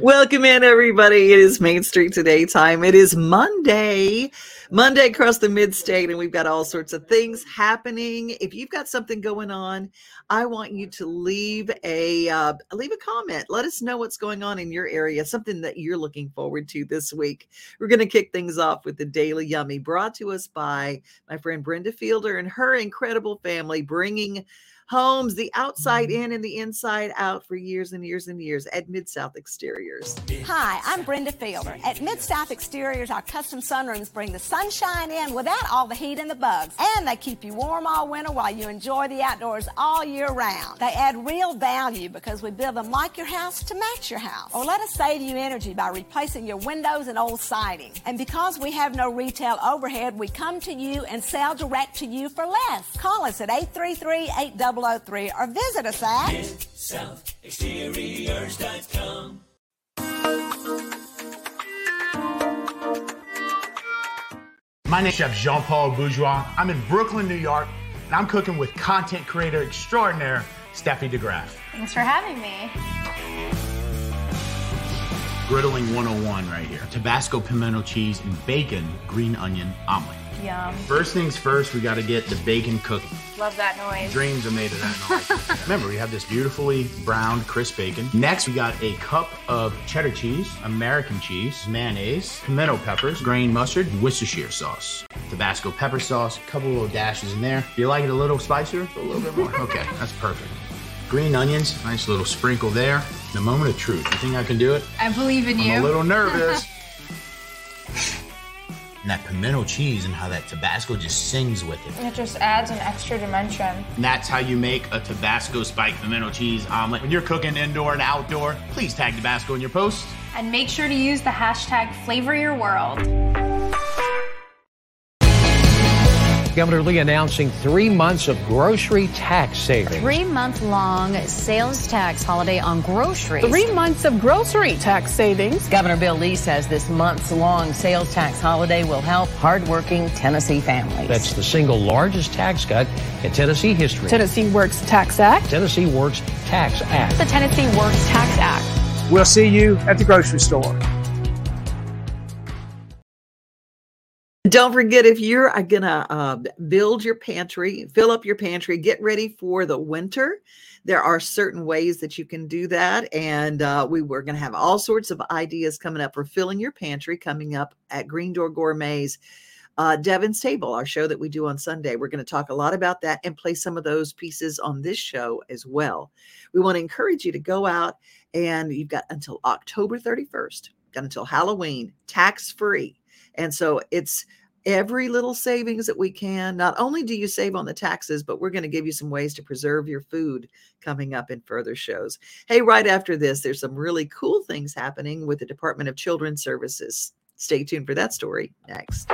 Welcome in, everybody. It is Main Street Today time. It is Monday, Monday across the mid state, and we've got all sorts of things happening. If you've got something going on, I want you to leave a uh, leave a comment. Let us know what's going on in your area, something that you're looking forward to this week. We're going to kick things off with the Daily Yummy, brought to us by my friend Brenda Fielder and her incredible family, bringing homes the outside mm-hmm. in and the inside out for years and years and years at Mid South Exteriors. Hi, I'm Brenda Fielder. At Mid South Exteriors, our custom sunrooms bring the sunshine in without all the heat and the bugs. And they keep you warm all winter while you enjoy the outdoors all year round. They add real value because we build them like your house to match your house. Or let us save you energy by replacing your windows and old siding. And because we have no retail overhead, we come to you and sell direct to you for less. Call us at 833 8003 or visit us at My name is Chef Jean Paul Bourgeois. I'm in Brooklyn, New York, and I'm cooking with content creator extraordinaire Steffi DeGraff. Thanks for having me. Griddling 101 right here. Tabasco pimento cheese and bacon green onion omelet. Yum. First things first, we gotta get the bacon cooking. Love that noise. Dreams are made of that noise. Remember, we have this beautifully browned, crisp bacon. Next, we got a cup of cheddar cheese, American cheese, mayonnaise, pimento peppers, grain mustard, Worcestershire sauce, Tabasco pepper sauce, a couple little dashes in there. If you like it a little spicier, a little bit more. Okay, that's perfect. Green onions, nice little sprinkle there. The moment of truth. You think I can do it? I believe in I'm you. a little nervous. and that pimento cheese and how that Tabasco just sings with it. It just adds an extra dimension. And that's how you make a Tabasco spiked pimento cheese omelet. When you're cooking indoor and outdoor, please tag Tabasco in your post. And make sure to use the hashtag flavor Governor Lee announcing three months of grocery tax savings. Three month long sales tax holiday on groceries. Three months of grocery tax savings. Governor Bill Lee says this month's long sales tax holiday will help hardworking Tennessee families. That's the single largest tax cut in Tennessee history. Tennessee Works Tax Act. Tennessee Works Tax Act. The Tennessee Works Tax Act. We'll see you at the grocery store. Don't forget if you're uh, gonna uh, build your pantry, fill up your pantry, get ready for the winter. There are certain ways that you can do that, and uh, we were gonna have all sorts of ideas coming up for filling your pantry coming up at Green Door Gourmets. Uh, Devin's Table, our show that we do on Sunday. We're going to talk a lot about that and play some of those pieces on this show as well. We want to encourage you to go out and you've got until October 31st, got until Halloween, tax free. And so it's every little savings that we can. Not only do you save on the taxes, but we're going to give you some ways to preserve your food coming up in further shows. Hey, right after this, there's some really cool things happening with the Department of Children's Services. Stay tuned for that story next.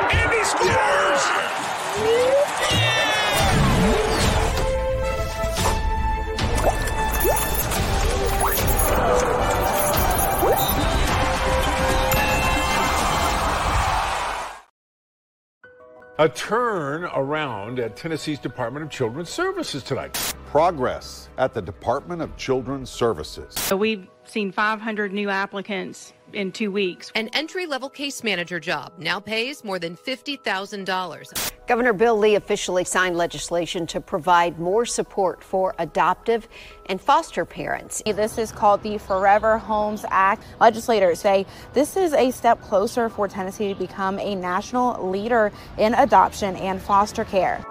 A turn around at Tennessee's Department of Children's Services tonight. Progress at the Department of Children's Services. So we've seen 500 new applicants in two weeks. An entry level case manager job now pays more than $50,000. Governor Bill Lee officially signed legislation to provide more support for adoptive and foster parents. This is called the Forever Homes Act. Legislators say this is a step closer for Tennessee to become a national leader in adoption and foster care.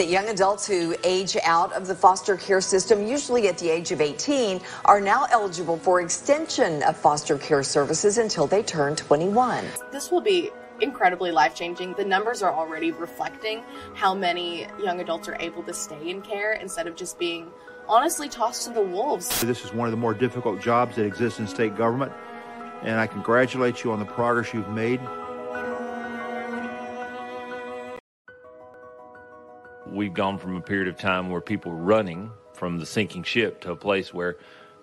That young adults who age out of the foster care system, usually at the age of 18, are now eligible for extension of foster care services until they turn 21. This will be incredibly life changing. The numbers are already reflecting how many young adults are able to stay in care instead of just being honestly tossed to the wolves. This is one of the more difficult jobs that exists in state government, and I congratulate you on the progress you've made. We've gone from a period of time where people were running from the sinking ship to a place where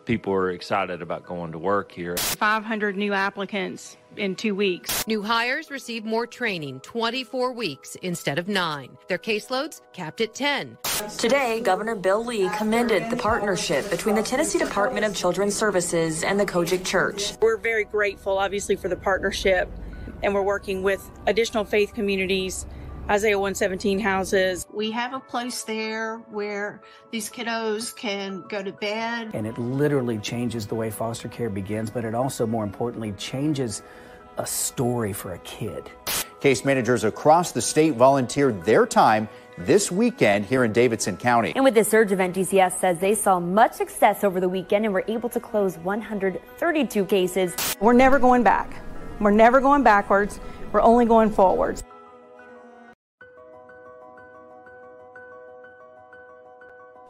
people are excited about going to work here. 500 new applicants in two weeks. New hires receive more training, 24 weeks instead of nine. Their caseloads capped at 10. Today, Governor Bill Lee commended the partnership between the Tennessee Department of Children's Services and the Kojic Church. We're very grateful, obviously, for the partnership, and we're working with additional faith communities. Isaiah 117 houses. We have a place there where these kiddos can go to bed. And it literally changes the way foster care begins, but it also, more importantly, changes a story for a kid. Case managers across the state volunteered their time this weekend here in Davidson County. And with this surge event, DCS says they saw much success over the weekend and were able to close 132 cases. We're never going back. We're never going backwards. We're only going forwards.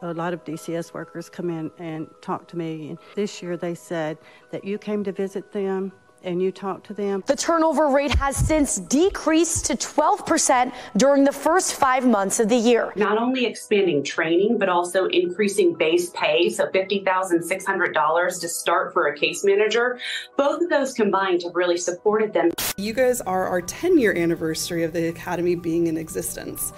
A lot of DCS workers come in and talk to me. And this year they said that you came to visit them and you talked to them. The turnover rate has since decreased to 12% during the first five months of the year. Not only expanding training, but also increasing base pay, so $50,600 to start for a case manager. Both of those combined have really supported them. You guys are our 10 year anniversary of the Academy being in existence.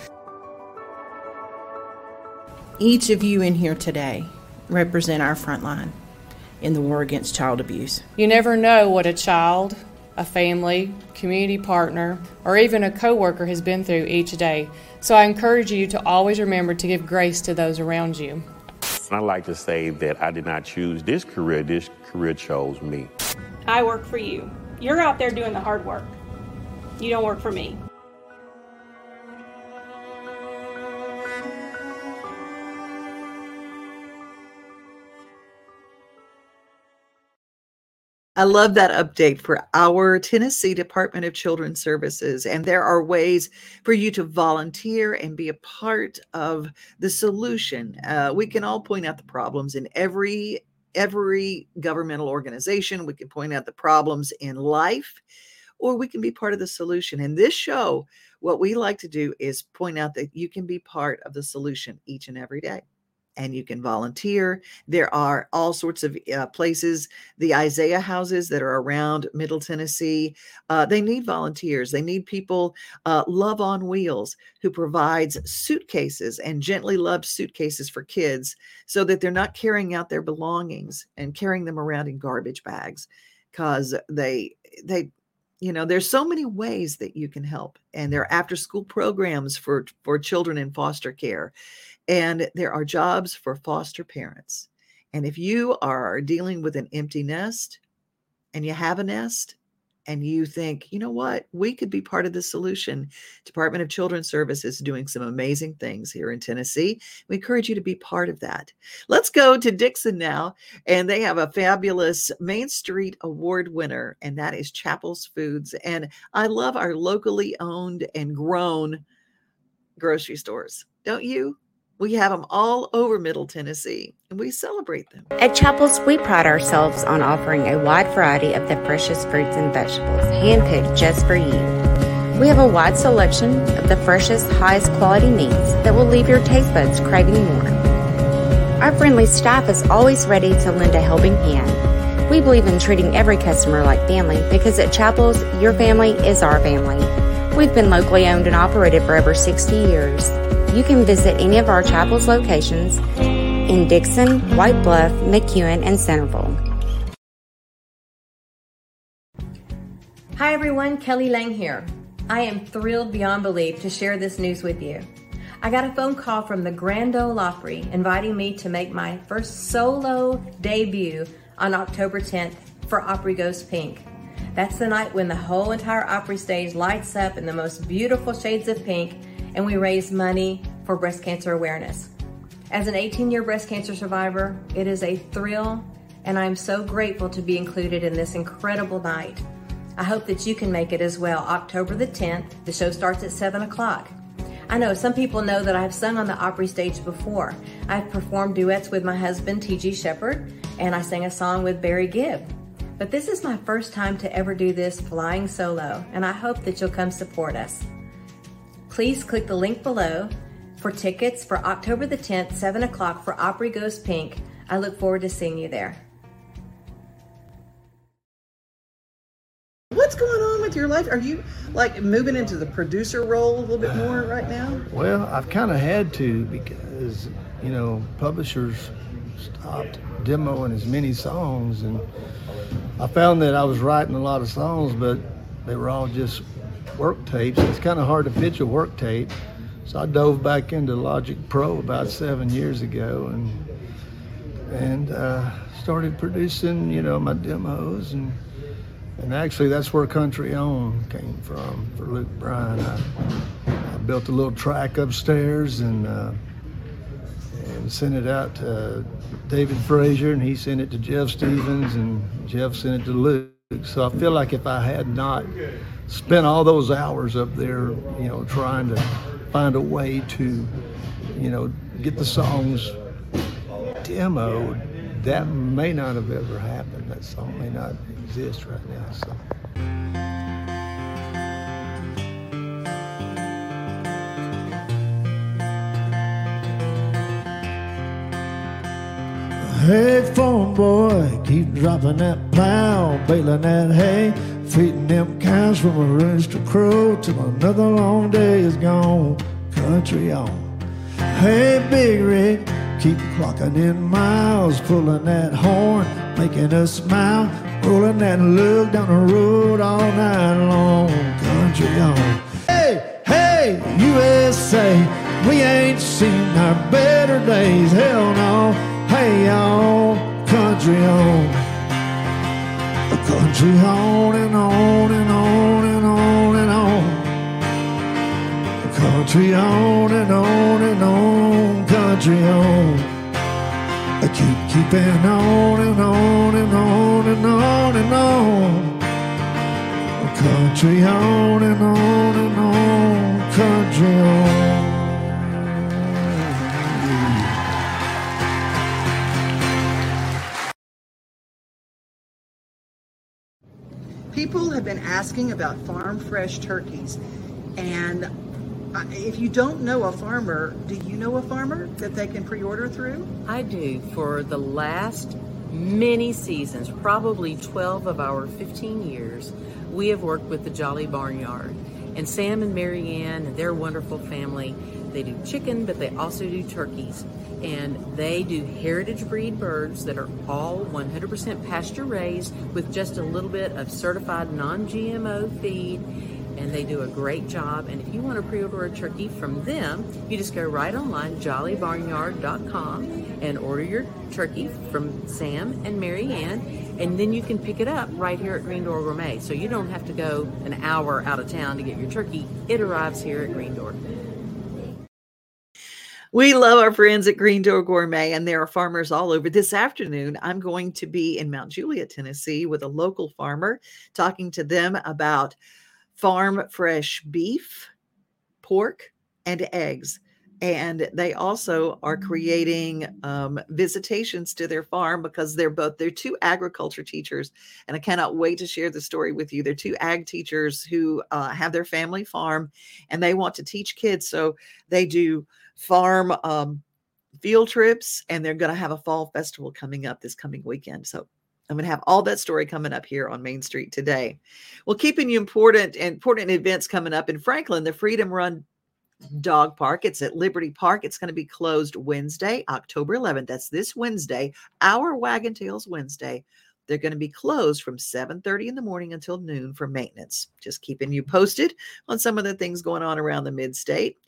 Each of you in here today represent our front line in the war against child abuse. You never know what a child, a family, community partner, or even a coworker has been through each day. So I encourage you to always remember to give grace to those around you. I like to say that I did not choose this career, this career chose me. I work for you. You're out there doing the hard work. You don't work for me. I love that update for our Tennessee Department of Children's Services. And there are ways for you to volunteer and be a part of the solution. Uh, we can all point out the problems in every every governmental organization. We can point out the problems in life, or we can be part of the solution. And this show, what we like to do is point out that you can be part of the solution each and every day and you can volunteer. There are all sorts of uh, places, the Isaiah houses that are around Middle Tennessee. Uh, they need volunteers. They need people. Uh, Love on Wheels, who provides suitcases and gently loved suitcases for kids so that they're not carrying out their belongings and carrying them around in garbage bags because they, they, you know there's so many ways that you can help and there are after school programs for for children in foster care and there are jobs for foster parents. And if you are dealing with an empty nest and you have a nest and you think, you know what, we could be part of the solution, Department of Children's Services doing some amazing things here in Tennessee. We encourage you to be part of that. Let's go to Dickson now. And they have a fabulous Main Street Award winner, and that is Chapel's Foods. And I love our locally owned and grown grocery stores. Don't you? We have them all over Middle Tennessee and we celebrate them. At Chapels, we pride ourselves on offering a wide variety of the freshest fruits and vegetables, handpicked just for you. We have a wide selection of the freshest, highest quality meats that will leave your taste buds craving more. Our friendly staff is always ready to lend a helping hand. We believe in treating every customer like family because at Chapels, your family is our family. We've been locally owned and operated for over 60 years. You can visit any of our chapel's locations in Dickson, White Bluff, McEwen, and Centerville. Hi everyone, Kelly Lang here. I am thrilled beyond belief to share this news with you. I got a phone call from the Grand Ole Opry inviting me to make my first solo debut on October 10th for Opry Goes Pink. That's the night when the whole entire Opry stage lights up in the most beautiful shades of pink and we raise money for breast cancer awareness. As an 18 year breast cancer survivor, it is a thrill, and I'm so grateful to be included in this incredible night. I hope that you can make it as well. October the 10th, the show starts at 7 o'clock. I know some people know that I have sung on the Opry stage before. I've performed duets with my husband, T.G. Sheppard, and I sang a song with Barry Gibb. But this is my first time to ever do this flying solo, and I hope that you'll come support us. Please click the link below for tickets for October the 10th, 7 o'clock for Opry Goes Pink. I look forward to seeing you there. What's going on with your life? Are you like moving into the producer role a little bit more right now? Well, I've kind of had to because, you know, publishers stopped demoing as many songs. And I found that I was writing a lot of songs, but they were all just work tapes. It's kind of hard to pitch a work tape. So I dove back into Logic Pro about seven years ago and and uh, started producing, you know, my demos and and actually, that's where Country On came from for Luke Bryan. I, I built a little track upstairs and uh, and sent it out to David Frazier, and he sent it to Jeff Stevens, and Jeff sent it to Luke. So I feel like if I had not spent all those hours up there, you know, trying to find a way to, you know, get the songs demoed, that may not have ever happened. That song may not exist right now. So. Hey, farm boy, keep dropping that plow, baling that hay, feeding them cows from a rooster crow till another long day is gone. Country on. Hey, big rig, keep clocking in miles, pulling that horn, making us smile, rolling that lug down the road all night long. Country on. Hey, hey, USA, we ain't seen our better days. Hell no. Hey, y'all, country on. Country on and on and on and on and on. Country on and on and on, country on. I keep keeping on and on and on and on and on. Country on and on and on, country on. People have been asking about farm fresh turkeys. And if you don't know a farmer, do you know a farmer that they can pre order through? I do. For the last many seasons, probably 12 of our 15 years, we have worked with the Jolly Barnyard. And Sam and Mary Ann and their wonderful family, they do chicken, but they also do turkeys. And they do heritage breed birds that are all 100% pasture raised with just a little bit of certified non GMO feed and they do a great job. And if you want to pre-order a turkey from them, you just go right online, jollybarnyard.com, and order your turkey from Sam and Mary Ann, and then you can pick it up right here at Green Door Gourmet. So you don't have to go an hour out of town to get your turkey. It arrives here at Green Door. We love our friends at Green Door Gourmet, and there are farmers all over. This afternoon, I'm going to be in Mount Juliet, Tennessee, with a local farmer, talking to them about farm fresh beef, pork, and eggs. And they also are creating um, visitations to their farm because they're both they're two agriculture teachers, and I cannot wait to share the story with you. They're two ag teachers who uh, have their family farm, and they want to teach kids. So they do farm um, field trips, and they're going to have a fall festival coming up this coming weekend. So I'm going to have all that story coming up here on Main Street today. Well, keeping you important important events coming up in Franklin, the Freedom Run Dog Park. It's at Liberty Park. It's going to be closed Wednesday, October 11th. That's this Wednesday, our Wagon Tails Wednesday. They're going to be closed from 7:30 in the morning until noon for maintenance. Just keeping you posted on some of the things going on around the mid-state.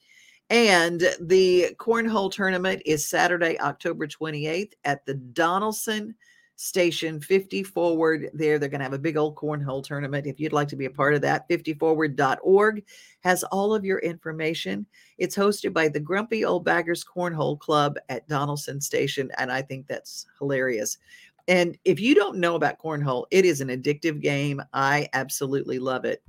And the cornhole tournament is Saturday, October 28th at the Donelson Station 50 Forward there. They're going to have a big old cornhole tournament. If you'd like to be a part of that, 50forward.org has all of your information. It's hosted by the Grumpy Old Baggers Cornhole Club at Donelson Station. And I think that's hilarious. and if you don't know about cornhole, it is an addictive game. I absolutely love it.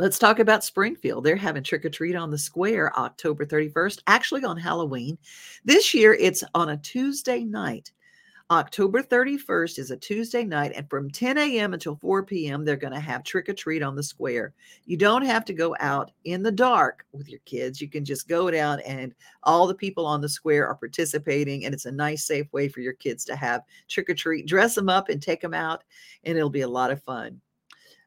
Let's talk about Springfield. They're having trick or treat on the square October 31st, actually on Halloween. This year it's on a Tuesday night. October 31st is a Tuesday night, and from 10 a.m. until 4 p.m., they're going to have trick or treat on the square. You don't have to go out in the dark with your kids. You can just go down, and all the people on the square are participating, and it's a nice, safe way for your kids to have trick or treat. Dress them up and take them out, and it'll be a lot of fun.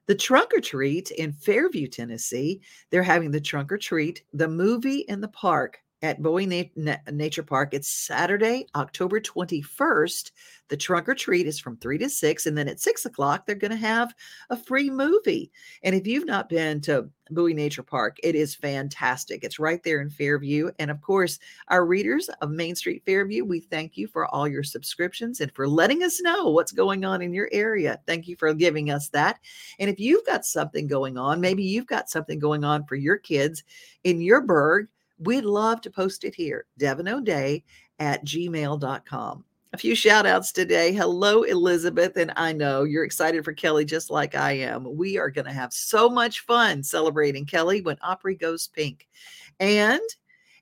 The Trunk or Treat in Fairview, Tennessee, they're having the Trunk or Treat, the movie in the park at Bowie Na- Nature Park. It's Saturday, October 21st. The trunk or treat is from 3 to 6. And then at 6 o'clock, they're going to have a free movie. And if you've not been to Bowie Nature Park, it is fantastic. It's right there in Fairview. And of course, our readers of Main Street Fairview, we thank you for all your subscriptions and for letting us know what's going on in your area. Thank you for giving us that. And if you've got something going on, maybe you've got something going on for your kids in your burg, We'd love to post it here, Devin O'Day at gmail.com. A few shout outs today. Hello, Elizabeth. And I know you're excited for Kelly just like I am. We are going to have so much fun celebrating Kelly when Opry goes pink. And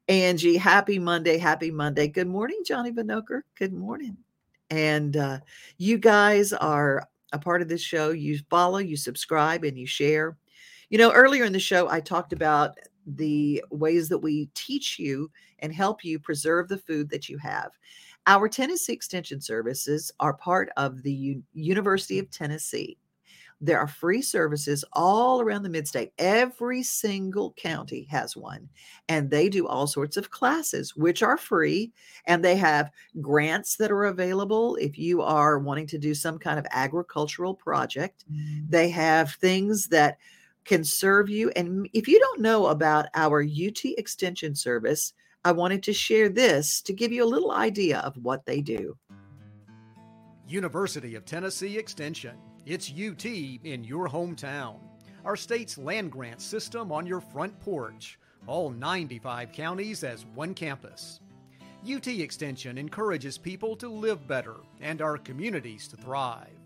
Angie, happy Monday. Happy Monday. Good morning, Johnny Vinoker. Good morning. And uh, you guys are a part of this show. You follow, you subscribe, and you share. You know, earlier in the show, I talked about the ways that we teach you and help you preserve the food that you have. Our Tennessee Extension services are part of the U- University of Tennessee. There are free services all around the midstate. Every single county has one, and they do all sorts of classes, which are free. And they have grants that are available if you are wanting to do some kind of agricultural project. Mm-hmm. They have things that can serve you. And if you don't know about our UT Extension service, I wanted to share this to give you a little idea of what they do. University of Tennessee Extension. It's UT in your hometown. Our state's land grant system on your front porch. All 95 counties as one campus. UT Extension encourages people to live better and our communities to thrive.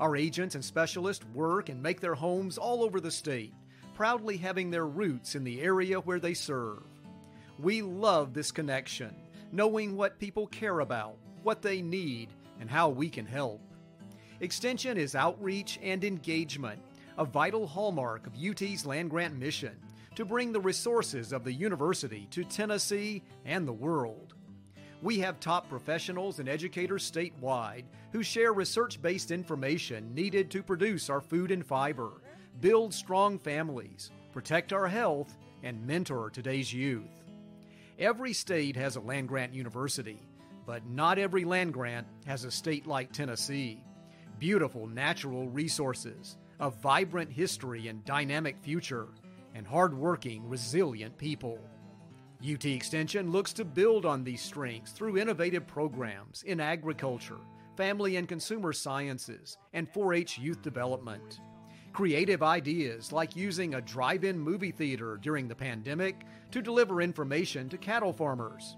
Our agents and specialists work and make their homes all over the state, proudly having their roots in the area where they serve. We love this connection, knowing what people care about, what they need, and how we can help. Extension is outreach and engagement, a vital hallmark of UT's land grant mission to bring the resources of the university to Tennessee and the world. We have top professionals and educators statewide who share research based information needed to produce our food and fiber, build strong families, protect our health, and mentor today's youth. Every state has a land grant university, but not every land grant has a state like Tennessee. Beautiful natural resources, a vibrant history and dynamic future, and hardworking, resilient people. UT Extension looks to build on these strengths through innovative programs in agriculture, family and consumer sciences, and 4 H youth development. Creative ideas like using a drive in movie theater during the pandemic to deliver information to cattle farmers,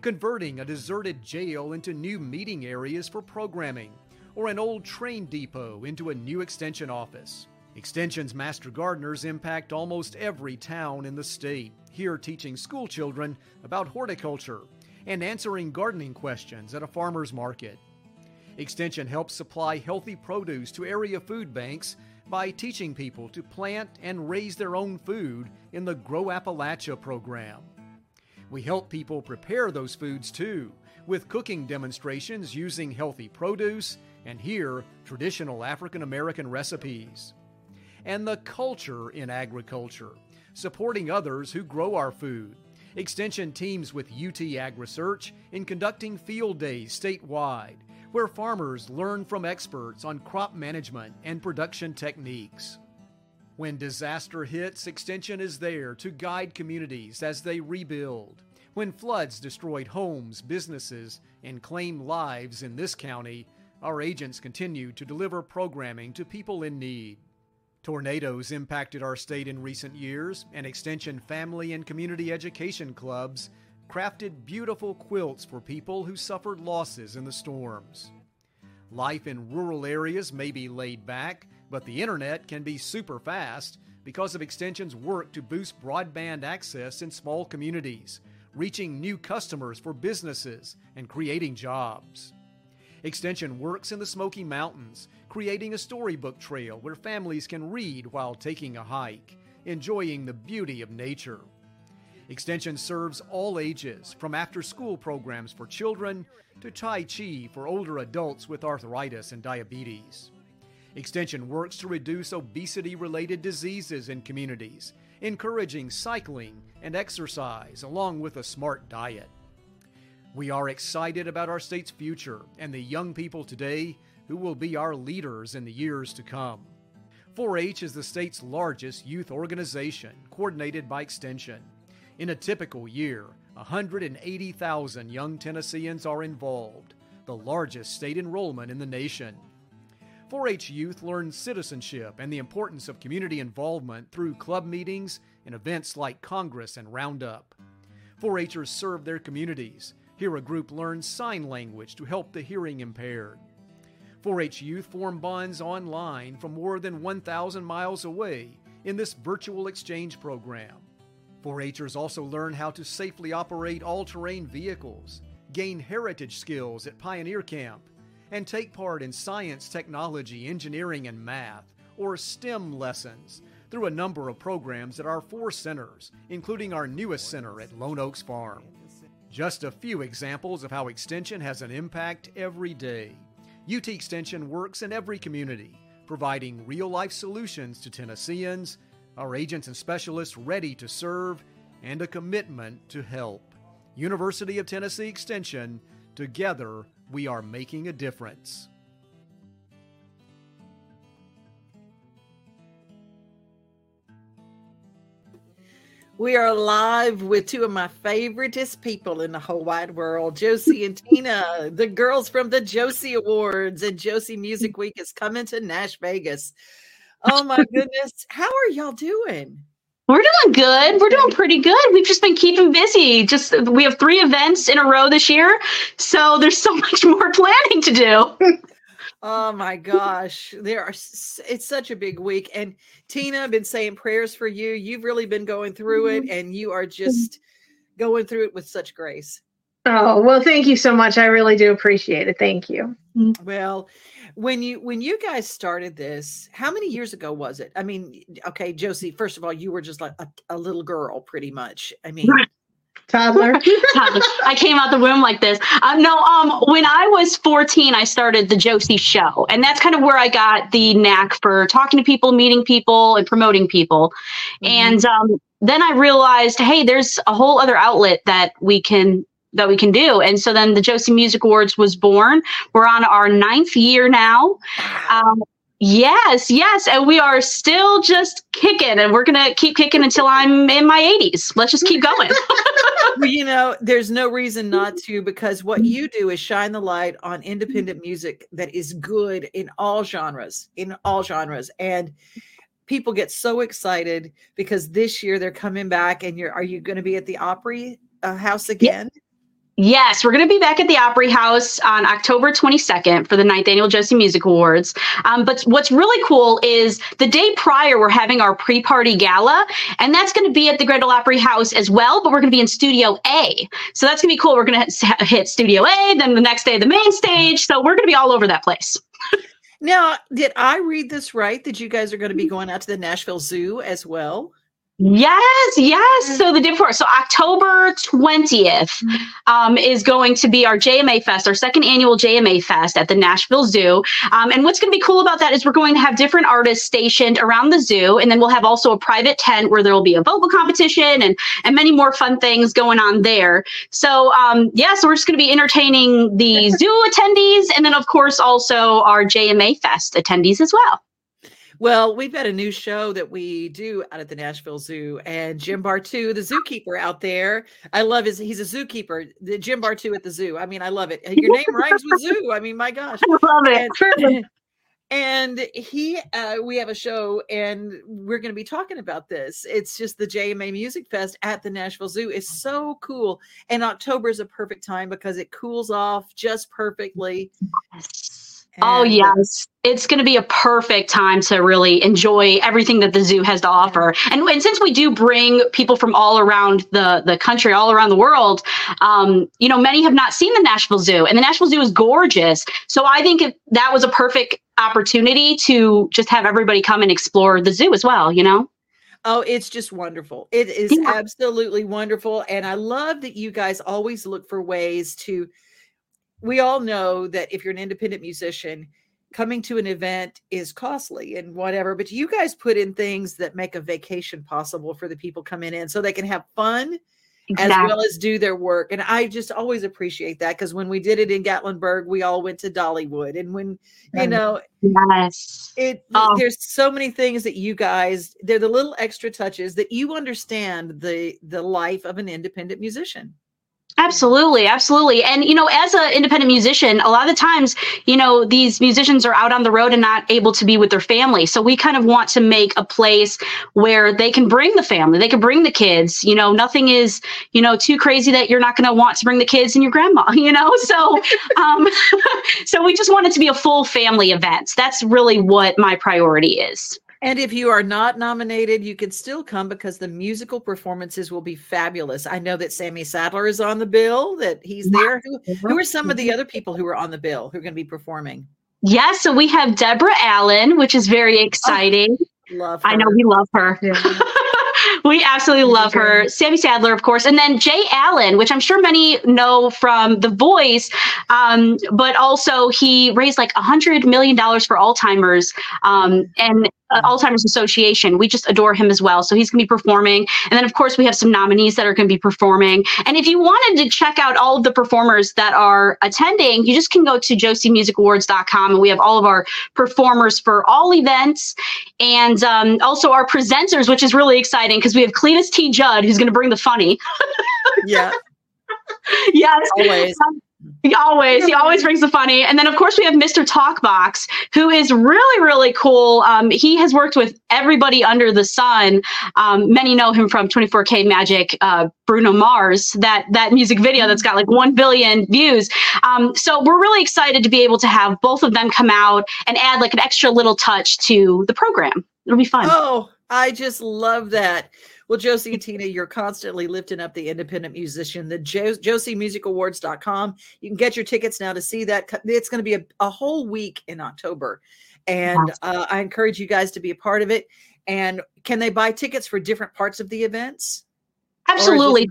converting a deserted jail into new meeting areas for programming, or an old train depot into a new extension office. Extension's master gardeners impact almost every town in the state, here teaching school children about horticulture and answering gardening questions at a farmer's market. Extension helps supply healthy produce to area food banks by teaching people to plant and raise their own food in the Grow Appalachia program. We help people prepare those foods too, with cooking demonstrations using healthy produce and here, traditional African American recipes. And the culture in agriculture, supporting others who grow our food. Extension teams with UT Ag Research in conducting field days statewide where farmers learn from experts on crop management and production techniques. When disaster hits, Extension is there to guide communities as they rebuild. When floods destroyed homes, businesses, and claimed lives in this county, our agents continue to deliver programming to people in need. Tornadoes impacted our state in recent years, and Extension Family and Community Education Clubs crafted beautiful quilts for people who suffered losses in the storms. Life in rural areas may be laid back, but the internet can be super fast because of Extension's work to boost broadband access in small communities, reaching new customers for businesses, and creating jobs. Extension works in the Smoky Mountains, creating a storybook trail where families can read while taking a hike, enjoying the beauty of nature. Extension serves all ages, from after school programs for children to Tai Chi for older adults with arthritis and diabetes. Extension works to reduce obesity related diseases in communities, encouraging cycling and exercise along with a smart diet. We are excited about our state's future and the young people today who will be our leaders in the years to come. 4 H is the state's largest youth organization, coordinated by Extension. In a typical year, 180,000 young Tennesseans are involved, the largest state enrollment in the nation. 4 H youth learn citizenship and the importance of community involvement through club meetings and events like Congress and Roundup. 4 Hers serve their communities. Here, a group learns sign language to help the hearing impaired. 4 H youth form bonds online from more than 1,000 miles away in this virtual exchange program. 4 Hers also learn how to safely operate all terrain vehicles, gain heritage skills at Pioneer Camp, and take part in science, technology, engineering, and math, or STEM lessons through a number of programs at our four centers, including our newest center at Lone Oaks Farm. Just a few examples of how Extension has an impact every day. UT Extension works in every community, providing real life solutions to Tennesseans, our agents and specialists ready to serve, and a commitment to help. University of Tennessee Extension, together we are making a difference. We are live with two of my favoriteest people in the whole wide world, Josie and Tina, the girls from the Josie Awards. And Josie Music Week is coming to Nash Vegas. Oh my goodness. How are y'all doing? We're doing good. We're doing pretty good. We've just been keeping busy. Just we have three events in a row this year. So there's so much more planning to do. Oh my gosh, there are it's such a big week and Tina I've been saying prayers for you. You've really been going through it Mm-hmm. and you are just going through it with such grace. Oh, well, thank you so much. I really do appreciate it. Thank you. Well, when you when you guys started this, how many years ago was it? I mean, okay, Josie, first of all, you were just like a, a little girl pretty much. I mean, Toddler. Toddler. I came out the womb like this. Um, no, um, when I was 14, I started the Josie Show, and that's kind of where I got the knack for talking to people, meeting people, and promoting people. And um, then I realized, hey, there's a whole other outlet that we can that we can do. And so then the Josie Music Awards was born. We're on our ninth year now. Um, yes, yes, and we are still just kicking, and we're gonna keep kicking until I'm in my 80s. Let's just keep going. well, you know, there's no reason not to because what you do is shine the light on independent music that is good in all genres, in all genres. And people get so excited because this year they're coming back and you're are you going to be at the Opry uh, House again? Yes, we're going to be back at the Opry House on October 22nd for the ninth annual Josie Music Awards. Um, but what's really cool is the day prior, we're having our pre party gala, and that's going to be at the Ole Opry House as well, but we're going to be in Studio A. So that's going to be cool. We're going to hit Studio A, then the next day, the main stage. So we're going to be all over that place. Now, did I read this right that you guys are going to be going out to the Nashville Zoo as well? Yes, yes. So the day before, so October 20th um, is going to be our JMA Fest, our second annual JMA Fest at the Nashville Zoo. Um, and what's going to be cool about that is we're going to have different artists stationed around the zoo. And then we'll have also a private tent where there will be a vocal competition and, and many more fun things going on there. So, um, yeah, so we're just going to be entertaining the zoo attendees and then, of course, also our JMA Fest attendees as well. Well, we've got a new show that we do out at the Nashville Zoo, and Jim Bartoo, the zookeeper out there. I love his. He's a zookeeper. The Jim Bartoo at the zoo. I mean, I love it. Your name rhymes with zoo. I mean, my gosh, I love it. And, and he, uh, we have a show, and we're going to be talking about this. It's just the JMA Music Fest at the Nashville Zoo. is so cool, and October is a perfect time because it cools off just perfectly. Oh, yes. It's going to be a perfect time to really enjoy everything that the zoo has to offer. And, and since we do bring people from all around the, the country, all around the world, um, you know, many have not seen the Nashville Zoo, and the Nashville Zoo is gorgeous. So I think it, that was a perfect opportunity to just have everybody come and explore the zoo as well, you know? Oh, it's just wonderful. It is Yeah. absolutely wonderful. And I love that you guys always look for ways to. We all know that if you're an independent musician, coming to an event is costly and whatever, but you guys put in things that make a vacation possible for the people coming in so they can have fun as well as do their work. And I just always appreciate that because when we did it in Gatlinburg, we all went to Dollywood. And when, you know, Yes. it Oh. there's so many things that you guys they're the little extra touches that you understand the the life of an independent musician Absolutely, absolutely. And you know, as an independent musician, a lot of the times, you know, these musicians are out on the road and not able to be with their family. So we kind of want to make a place where they can bring the family, they can bring the kids. You know, nothing is, you know, too crazy that you're not going to want to bring the kids and your grandma, you know? So um so we just want it to be a full family event. That's really what my priority is. And if you are not nominated you can still come because the musical performances will be fabulous. I know that sammy sadler is on the bill that he's there. Who, who are some of the other people who are on the bill who are going to be performing? Yeah, so we have Deborah Allen, which is very exciting. love I know we love her. we absolutely love her. Sammy Sadler, of course, and then Jay Allen, which I'm sure many know from The Voice, um, but also he raised like a hundred million dollars for Alzheimer's um, and uh, Alzheimer's Association. We just adore him as well. So he's going to be performing, and then of course we have some nominees that are going to be performing. And if you wanted to check out all of the performers that are attending, you just can go to josiemusicawards.com, and we have all of our performers for all events, and um, also our presenters, which is really exciting because we have Cletus T. Judd, who's going to bring the funny. yeah yes. Always. Um, he always, he always brings the funny. And then, of course, we have Mr. Talkbox, who is really, really cool. Um, he has worked with everybody under the sun. Um, many know him from 24K Magic, uh, Bruno Mars, that that music video that's got like 1 billion views. Um, so we're really excited to be able to have both of them come out and add like an extra little touch to the program. It'll be fun. Oh, I just love that. Well, Josie and Tina, you're constantly lifting up the independent musician. The jo- JosieMusicAwards.com. You can get your tickets now to see that. It's going to be a, a whole week in October. And uh, I encourage you guys to be a part of it. And can they buy tickets for different parts of the events? Or is it- Absolutely.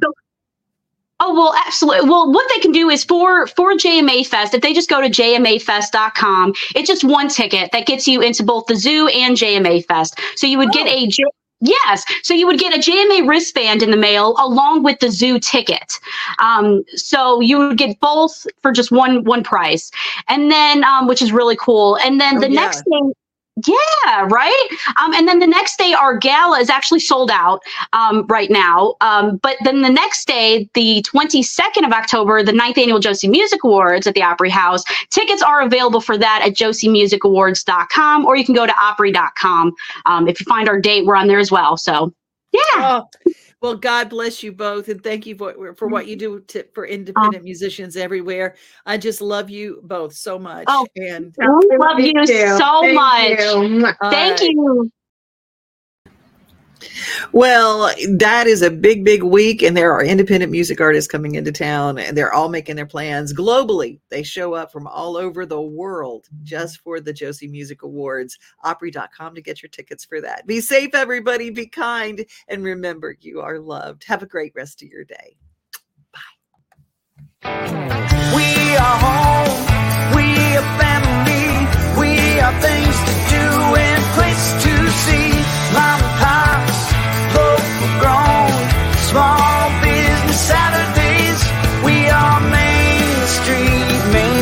Oh well, absolutely. Well, what they can do is for for JMA Fest, if they just go to jmafest.com, it's just one ticket that gets you into both the zoo and JMA Fest. So you would get a J- Yes, so you would get a JMA wristband in the mail along with the zoo ticket. Um, so you would get both for just one one price, and then um, which is really cool. And then Oh, the yeah. next thing yeah, right. Um, and then the next day, our gala is actually sold out um, right now. Um, but then the next day, the 22nd of October, the ninth annual Josie Music Awards at the Opry House, tickets are available for that at josiemusicawards.com or you can go to opry.com. Um, if you find our date, we're on there as well. So, yeah. Oh, well, God bless you both, and thank you for for what you mm-hmm. do to, for oh. independent musicians everywhere. I just love you both so much. Oh, and we love you so much. All Thank right. you. Well, that is a big, big week, and there are independent music artists coming into town, and they're all making their plans globally. They show up from all over the world just for the Josie Music Awards. Opry.com to get your tickets for that. Be safe, everybody. Be kind, and remember, you are loved. Have a great rest of your day. Bye. We are home. We are family. We are things to do and place to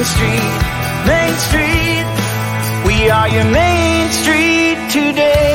Street, Main Street, Main Street. We are your Main Street today.